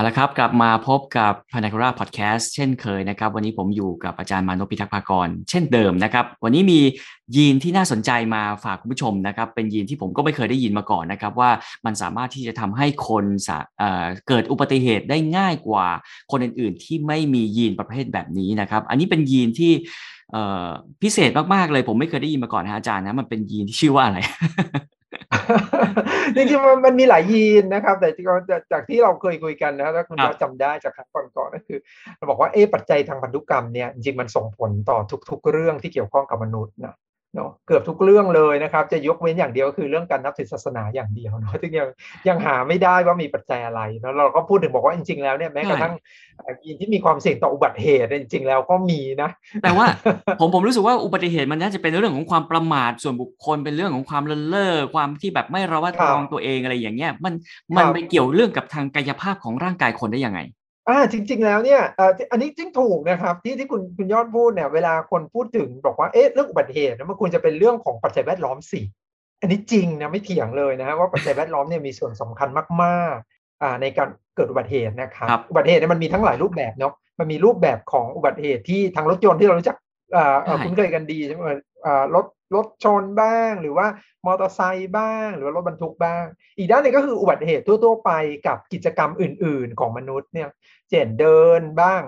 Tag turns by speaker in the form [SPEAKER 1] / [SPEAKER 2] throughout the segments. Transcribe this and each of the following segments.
[SPEAKER 1] เอาละครับ กลับมาพบกับพนาคราพอดแคสต์เช่นเคยนะครับ วันนี้ผมอยู่กับอาจารย์มานพพิทักษ์ภากร เช่นเดิมนะครับ วันนี้มียีนที่น่าสนใจมาฝากคุณผู้ชมนะครับ เป็นยีนที่ผมก็ไม่เคยได้ยินมาก่อนนะครับ ว่ามันสามารถที่จะทำให้คนเเกิดอุบัติเหตุได้ง่ายกว่าคนอื่น ๆ ที่ไม่มียีนประเภทแบบนี้นะครับ อันนี้เป็นยีนที่พิเศษมาก ๆ เลยผมไม่เคยได้ยินมาก่อนนะอาจารย์นะมันเป็นยีนที่ชื่อว่าอะไร
[SPEAKER 2] จริงๆมันมันมีหลายยีนนะครับ แต่จากที่เราเคยคุยกันนะถ้าคุณจำได้จากครั้งก่อนๆก็คือเราบอกว่าเอ๊ปัจจัยทางพันธุกรรมเนี่ยจริงๆมันส่งผลต่อทุก ๆ เรื่องที่เกี่ยวข้องกับมนุษย์นะ เนาะเกือบทุกเรื่องเลยนะครับ จะยกเว้นอย่างเดียวก็คือเรื่องการนับถือศาสนาอย่างเดียวเนาะซึ่งยังยังหาไม่ได้ว่ามีปัจจัยอะไรแล้วเราก็พูดถึงบอกว่าจริง ๆ แล้วเนี่ยแม้กระทั่งยีนที่มีความเสี่ยงต่ออุบัติเหตุจริง ๆ แล้วก็มีนะ
[SPEAKER 1] แต่ว่าผมผมรู้สึกว่าอุบัติเหตุมันน่าจะเป็นเรื่องของความประมาทส่วนบุคคลเป็นเรื่องของความเลินเล่อความที่แบบไม่ระวัดระวังตัวเองอะไรอย่างเงี้ยมันมันไปเกี่ยวเรื่องกับทางกายภาพของร่างกายคนได้ยังไง
[SPEAKER 2] อ่าจริง ๆ แล้วเนี่ยอันนี้จริงถูกนะครับ ที่ที่คุณคุณยอดพูดเนี่ยเวลาคนพูดถึงบอกว่าเอ๊ะเรื่องอุบัติเหตุมันควรจะเป็นเรื่องของปัจจัยแวดล้อมสิอันนี้จริงนะไม่เถียงเลยนะว่าปัจจัยแวดล้อมเนี่ยมีส่วนสำคัญมากๆอ่าในการเกิดอุบัติเหตุนะครับอุบัติเหตุเนี่ยมันมีทั้งหลายรูปแบบเนาะมันมีรูปแบบของอุบัติเหตุที่ทางรถยนต์ที่เรารู้จักอ่าคุ้นเคยกันดีใช่ไหมอ่ารถ รถชนบ้าง หรือว่ามอเตอร์ไซค์บ้าง หรือว่ารถบรรทุกบ้าง อีกด้านหนึ่งก็คืออุบัติเหตุทั่วๆไปกับกิจกรรมอื่น ๆ ของมนุษย์เนี่ยเช่นเดินบ้าง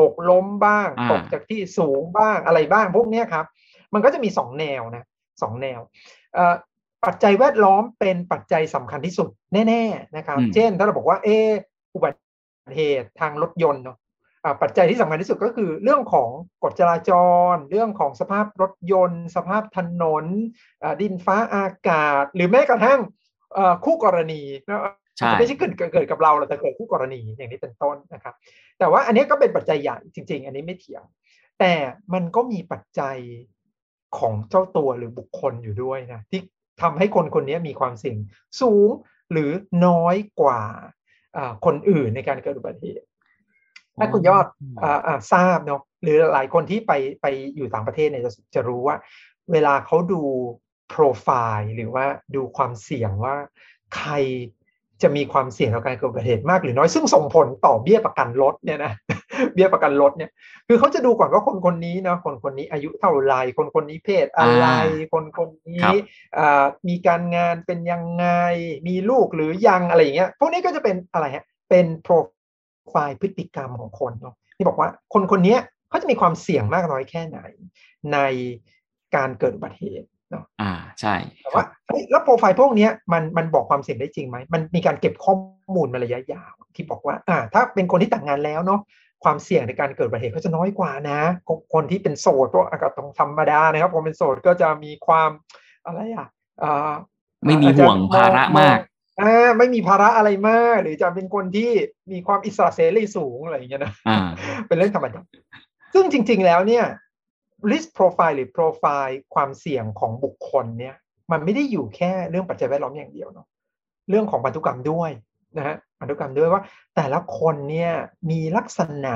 [SPEAKER 2] หกล้มบ้างตกจากที่สูงบ้างอะไรบ้างพวกนี้ครับ มันก็จะมีสองแนวนะสองแนวปัจจัยแวดล้อมเป็นปัจจัยสำคัญที่สุดแน่ ๆ นะครับ เช่นถ้าเราบอกว่าเอออุบัติเหตุทางรถยนต์เนาะ ปัจจัยที่สำคัญที่สุดก็คือเรื่องของกฎจราจร เรื่องของสภาพรถยนต์ สภาพถนน ดินฟ้าอากาศ หรือแม้กระทั่งคู่กรณีไม่ใช่เกิดเกิดกับเราแต่เกิดคู่กรณีอย่างนี้เป็นต้นนะครับ แต่ว่าอันนี้ก็เป็นปัจจัยใหญ่จริง ๆ อันนี้ไม่เถียง แต่มันก็มีปัจจัยของเจ้าตัวหรือบุคคลอยู่ด้วยนะที่ทำให้คนคนนี้มีความเสี่ยงสูงหรือน้อยกว่าคนอื่นในการเกิดอุบัติเหตุ ถ้าคุณยอดทราบเนาะหรือหลายคนที่ไปไปอยู่ต่างประเทศเนี่ยจะจะรู้ว่า เวลาเขาดูโปรไฟล์หรือว่าดูความเสี่ยงว่าใครจะมีความเสี่ยงต่อการเกิดอุบัติเหตุมากหรือน้อยซึ่งส่งผลต่อเบี้ยประกันรถเนี่ยนะเบี้ยประกันรถเนี่ย คือเขาจะดูก่อนว่าคนคนนี้นะคนคนนี้อายุเท่าไรคนคนนี้เพศอะไร คนคนนี้มีการงานเป็นยังไง มีลูกหรือยังอะไรอย่างเงี้ยพวกนี้ก็จะเป็นอะไรฮะเป็นโปร ไฟล์พฤติกรรมของคนเนาะที่บอกว่าคนคนนี้เขาจะมีความเสี่ยงมากน้อยแค่ไหน ในการเกิดอุบัติเหตุเนาะ
[SPEAKER 1] อ่าใช่
[SPEAKER 2] แต่ว่าแล้วโปรไฟล์พวกนี้มันมันบอกความเสี่ยงได้จริงไหมมันมีการเก็บข้อมูลมาระยะยาว ที่บอกว่าอ่า ถ้าเป็นคนที่แต่งงานแล้วเนาะความเสี่ยงในการเกิดอุบัติเหตุก็จะน้อยกว่านะ คนที่เป็นโสดก็อากาศต้องธรรมดานะครับคนเป็นโสดก็จะมีความอะไรอะอ่า
[SPEAKER 1] ไม่มีห่วงภาระมาก
[SPEAKER 2] อ่าไม่มีภาระอะไรมาก หรือจะเป็นคนที่มีความอิสระเสรีสูงอะไรอย่างเงี้ยนะเป็นเรื่องธรรมดาซึ่งจริง ๆ แล้วเนี่ย risk profile หรือ profile ความเสี่ยงของบุคคลเนี่ย มันไม่ได้อยู่แค่เรื่องปัจจัยแวดล้อมอย่างเดียวเนาะเรื่องของพันธุกรรมด้วยนะฮะพันธุกรรมด้วยว่า แต่ละคนเนี่ยมีลักษณะ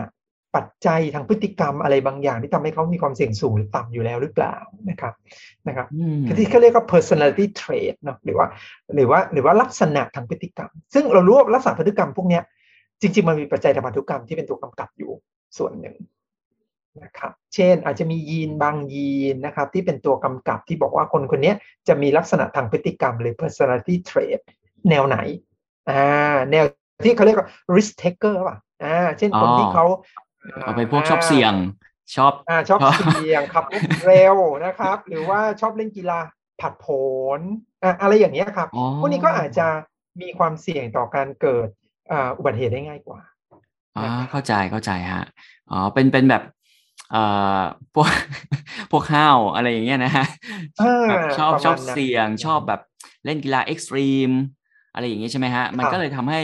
[SPEAKER 2] ปัจจัยทางพฤติกรรมอะไรบางอย่าง ที่ทำให้เขามีความเสี่ยงสูงหรือต่ำอยู่แล้วหรือเปล่านะครับนะครับที่เขาเรียกว่า personality trait เนาะหรือว่า หรือว่าหรือว่าลักษณะทางพฤติกรรม ซึ่งเรารู้ว่าลักษณะพฤติกรรมพวกนี้จริง ๆ มันมีปัจจัยทางพันธุกรรมที่เป็นตัวกำกับอยู่ส่วนหนึ่งนะครับ เช่นอาจจะมียีนบางยีนนะครับ ที่เป็นตัวกำกับที่บอกว่าคนคนนี้จะมีลักษณะทางพฤติกรรมหรือ personality trait แนวไหนอ่าแนวที่เขาเรียกว่า risk taker ป่ะอ่าเช่นคนที่เขา
[SPEAKER 1] เอาไปพวกชอบเสี่ยงชอบ
[SPEAKER 2] อ่าชอบเสี่ยงขับรถเร็วนะครับ หรือว่าชอบเล่นกีฬาผัดโผนอ่าอะไรอย่างเงี้ยครับพวกนี้ก็อาจจะมีความเสี่ยงต่อการเกิดอ่าอุบัติเหตุได้ง่ายกว่า
[SPEAKER 1] อ่าเข้าใจเข้าใจฮะอ๋อเป็นเป็นแบบเอ่อพวกพวกห้าวอะไรอย่างเงี้ยนะฮะชอบชอบเสี่ยงชอบแบบเล่นกีฬาเอ็กซ์ตรีมอะไรอย่างเงี้ยใช่ไหมฮะ มันก็เลยทำให้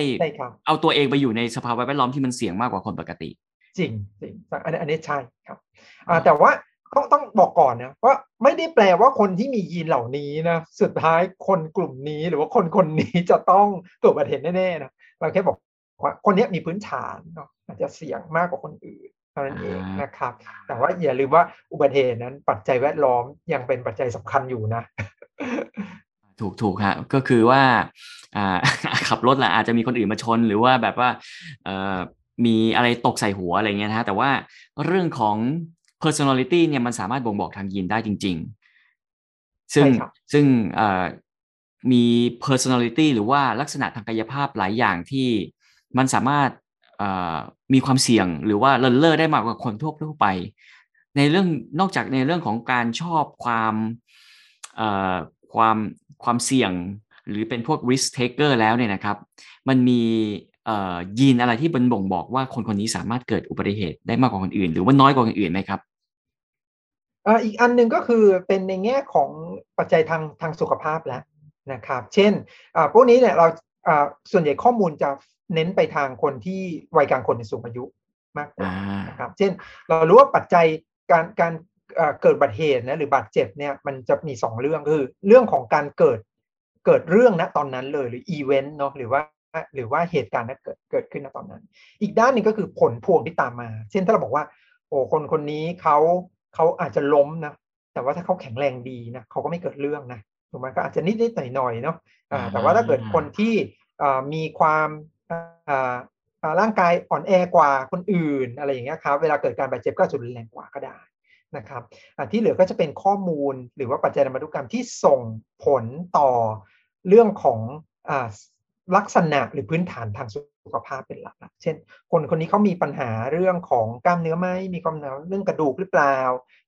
[SPEAKER 1] เอาตัวเองไปอยู่ในสภาวะแวดล้อมที่มันเสี่ยงมากกว่าคนปกติ
[SPEAKER 2] จริงจริงอันนี้อันนี้ใช่ครับแต่ว่าต้องต้องบอกก่อนนะว่าไม่ได้แปลว่าคนที่มียีนเหล่านี้นะสุดท้ายคนกลุ่มนี้หรือว่าคนคนนี้จะต้องเกิดอุบัติเหตุแน่ๆนะเราแค่บอกว่าคนนี้มีพื้นฐานเนาะอาจจะเสี่ยงมากกว่าคนอื่นเท่านั้นเองนะครับ แต่ว่าอย่าลืมว่าอุบัติเหตุนั้น ปัจจัยแวดล้อมยังเป็นปัจจัยสำคัญอยู่นะ
[SPEAKER 1] ถูกถูกฮะก็คือว่าอ่าขับรถแหละอาจจะมีคนอื่นมาชน หรือว่าแบบว่าเอ่อ มีอะไรตกใส่หัวอะไรเงี้ยนะฮะแต่ว่าเรื่องของ personality เนี่ยมันสามารถบ่งบอกทางยีนได้จริง ๆ ซึ่งซึ่งมี personality หรือว่าลักษณะทางกายภาพหลายอย่างที่มันสามารถมีความเสี่ยงหรือว่าเลินเล่อได้มากกว่าคนทั่วทั่วไป ในเรื่องนอกจากในเรื่องของการชอบความความความเสี่ยงหรือเป็นพวก risk taker แล้วเนี่ยนะครับ มันมี ยีนอะไรที่บนบ่งบอกว่าคนคนนี้สามารถเกิดอุบัติเหตุได้มากกว่าคนอื่น หรือว่าน้อยกว่าคนอื่นไหมครับ
[SPEAKER 2] อีกอันหนึ่งก็คือเป็นในแง่ของปัจจัยทางทางสุขภาพแล้วนะครับ เช่นพวกนี้เนี่ยเราส่วนใหญ่ข้อมูลจะเน้นไปทางคนที่วัยกลางคนในสูงอายุมากกว่านะครับ เช่น เรารู้ว่าปัจจัยการการเกิดบัติเหตุนะหรือบาดเจ็บเนี่ยมันจะมี 2 เรื่องคือ เรื่องของการเกิดเกิดเรื่องณตอนนั้นเลยหรืออีเวนต์เนาะหรือว่า หรือว่าเหตุการณ์นั้นเกิดเกิดขึ้นณตอนนั้น อีกด้านหนึ่งก็คือผลพวงที่ตามมา เช่นถ้าเราบอกว่า โอ้คนคนนี้เขาเขาอาจจะล้มนะแต่ว่าถ้าเขาแข็งแรงดีนะเขาก็ไม่เกิดเรื่องนะถูกไหมก็อาจจะนิดนิดหน่อยหน่อยเนาะแต่ว่าถ้าเกิดคนที่มีความร่างกายอ่อนแอกว่าคนอื่นอะไรอย่างเงี้ยครับเวลาเกิดการบาดเจ็บก็จะรุนแรงกว่าก็ได้นะครับที่เหลือก็จะเป็นข้อมูลหรือว่าปัจจัยทางพันธุกรรมที่ส่งผลต่อเรื่องของ ลักษณะหรือพื้นฐานทางสุขภาพเป็นหลัก เช่น คนคนนี้เขามีปัญหาเรื่องของกล้ามเนื้อไหมมีความหนาเรื่องกระดูกหรือเปล่า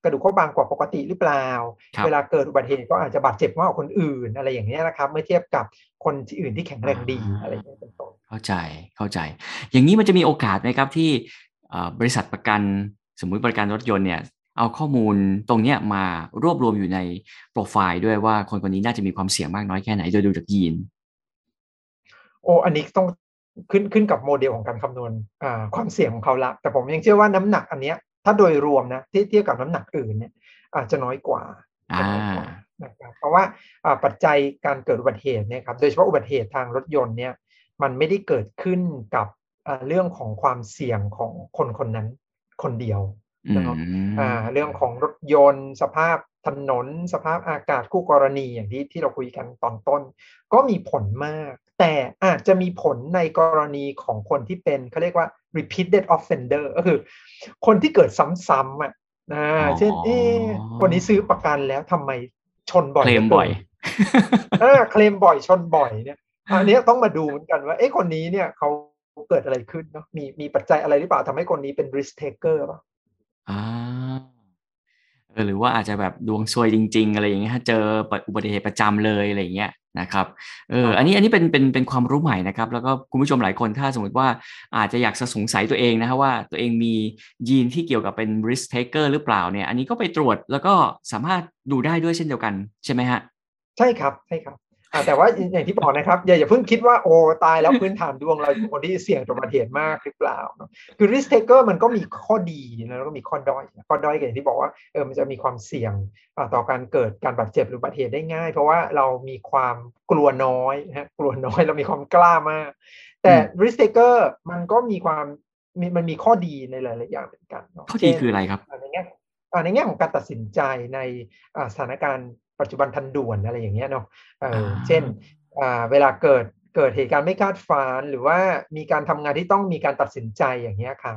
[SPEAKER 2] กระดูกเขาบางกว่าปกติหรือเปล่า เวลาเกิดอุบัติเหตุก็อาจจะบาดเจ็บมากกว่าคนอื่นอะไรอย่างนี้นะครับ เมื่อเทียบกับคนที่อื่นที่แข็งแรงดีอะไรอย่างนี้เป็นต้น
[SPEAKER 1] เข้าใจเข้าใจ อย่างนี้มันจะมีโอกาสไหมครับที่บริษัทประกันสมมุติบริการรถยนต์เนี่ยเอาข้อมูลตรงนี้มารวบรวมอยู่ในโปรไฟล์ด้วยว่าคนคนนี้น่าจะมีความเสี่ยงมากน้อยแค่ไหนโดยดูจากยีน
[SPEAKER 2] โอ้อันนี้ต้องขึ้นขึ้นกับโมเดลของการคำนวณความเสี่ยงของเขาละ แต่ผมยังเชื่อว่าน้ำหนักอันเนี้ย ถ้าโดยรวมนะที่เทียบกับน้ำหนักอื่นเนี่ย อาจจะน้อยกว่านะครับเพราะว่าปัจจัยการเกิดอุบัติเหตุเนี่ยครับโดยเฉพาะอุบัติเหตุทางรถยนต์เนี่ย มันไม่ได้เกิดขึ้นกับเรื่องของความเสี่ยงของคนคนนั้นคนเดียวนะครับเรื่องของรถยนต์ สภาพถนน สภาพอากาศคู่กรณีอย่างที่ที่เราคุยกันตอนต้น ก็มีผลมาก แต่อาจจะมีผลในกรณีของคนที่เป็นเขาเรียกว่า repeated offender ก็คือ คนที่เกิดซ้ำๆอะนะเช่นเอ๊คนนี้ซื้อประกันแล้วทำไมชนบ่อย
[SPEAKER 1] เคลมบ่อย
[SPEAKER 2] อ่าเคลมบ่อยชนบ่อยเนี่ยอันนี้ต้องมาดูเหมือนกันว่าเอ๊ะคนนี้เนี่ยเขาเกิดอะไรขึ้นเนาะมีมีปัจจัยอะไรหรือเปล่าทำให้คนนี้เป็น risk taker ป่ะ
[SPEAKER 1] อ่า หรือว่าอาจจะแบบดวงซวยจริง ๆ อะไรอย่างเงี้ยเจออุบัติเหตุประจำเลยอะไรอย่างเงี้ยนะครับเอออันนี้อันนี้เป็นเป็นเป็นความรู้ใหม่นะครับ แล้วก็คุณผู้ชมหลายคนถ้าสมมติว่าอาจจะอยากสงสัยตัวเองนะครับว่าตัวเองมียีนที่เกี่ยวกับเป็น risk taker หรือเปล่าเนี่ย อันนี้ก็ไปตรวจแล้วก็สามารถดูได้ด้วยเช่นเดียวกันใช่ไหมฮะ
[SPEAKER 2] ใช่ครับใช่ครับ แต่ว่าอย่างที่บอกนะครับ อย่าอย่าเพิ่งคิดว่าโอ้ตายแล้วพื้นฐานดวงเราเป็นคนที่เสี่ยงต่ออุบัติเหตุมากหรือเปล่า คือ risk taker มันก็มีข้อดีแล้วก็มีข้อด้อยข้อด้อยอย่างที่บอกว่าเออมันจะมีความเสี่ยงต่อการเกิดการบาดเจ็บหรืออุบัติเหตุได้ง่าย เพราะว่าเรามีความกลัวน้อยฮะกลัวน้อยเรามีความกล้ามาก แต่ risk taker มันก็มีความมีมันมีข้อดีในหลายๆอย่างเหมือนกัน
[SPEAKER 1] ข้อดีคืออะไรครับ
[SPEAKER 2] ในแง่ในแง่ของการตัดสินใจในสถานการณ์ ปัจจุบันทันด่วนอะไรอย่างเงี้ยเนาะเช่นเวลาเกิดเกิดเหตุการณ์ไม่คาดฝันหรือว่ามีการทำงานที่ต้องมีการตัดสินใจอย่างเงี้ยค่ะ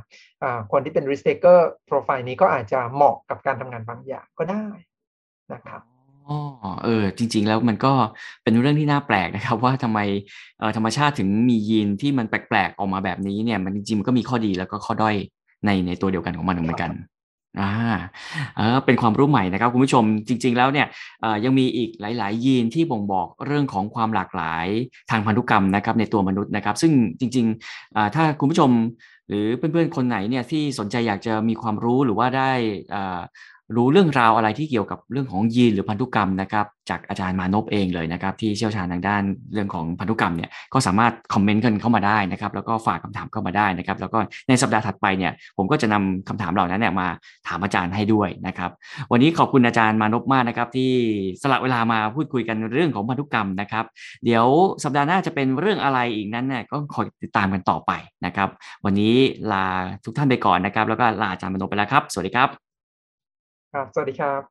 [SPEAKER 2] คนที่เป็น risk taker profile นี้ก็อาจจะเหมาะกับการทำงานบางอย่างก็ได้นะครับ
[SPEAKER 1] อ๋อเออจริง ๆ แล้วมันก็เป็นเรื่องที่น่าแปลกนะครับ ว่าทำไมธรรมชาติถึงมียีนที่มันแปลกๆออกมาแบบนี้เนี่ยมันจริงๆมันก็มีข้อดีแล้วก็ข้อด้อยในในตัวเดียวกันของมันเหมือนกัน อ่าเออเป็นความรู้ใหม่นะครับคุณผู้ชมจริง ๆ แล้วเนี่ยยังมีอีกหลาย ๆ ยีนที่บ่งบอกเรื่องของความหลากหลายทางพันธุกรรมนะครับในตัวมนุษย์นะครับ ซึ่งจริงๆถ้าคุณผู้ชมหรือเพื่อนๆคนไหนเนี่ยที่สนใจอยากจะมีความรู้หรือว่าได้ รู้เรื่องราวอะไรที่เกี่ยวกับเรื่องของยีนหรือพันธุกรรมนะครับ จากอาจารย์มานพเองเลยนะครับ ที่เชี่ยวชาญทางด้านเรื่องของพันธุกรรมเนี่ยก็สามารถคอมเมนต์กันเข้ามาได้นะครับ แล้วก็ฝากคำถามเข้ามาได้นะครับ แล้วก็ในสัปดาห์ถัดไปเนี่ย ผมก็จะนำคำถามเหล่านั้นเนี่ยมาถามอาจารย์ให้ด้วยนะครับ วันนี้ขอบคุณอาจารย์มานพมากนะครับ ที่สละเวลามาพูดคุยกันเรื่องของพันธุกรรมนะครับ เดี๋ยวสัปดาห์หน้าจะเป็นเรื่องอะไรอีกนั้นเนี่ยก็คอยติดตามกันต่อไปนะครับ วันนี้ลาทุกท่านไปก่อนนะครับ แล้วก็ลาอาจารย์มานพไปแล้วครับ สวัสดีครับ
[SPEAKER 2] ครับ สวัสดีครับ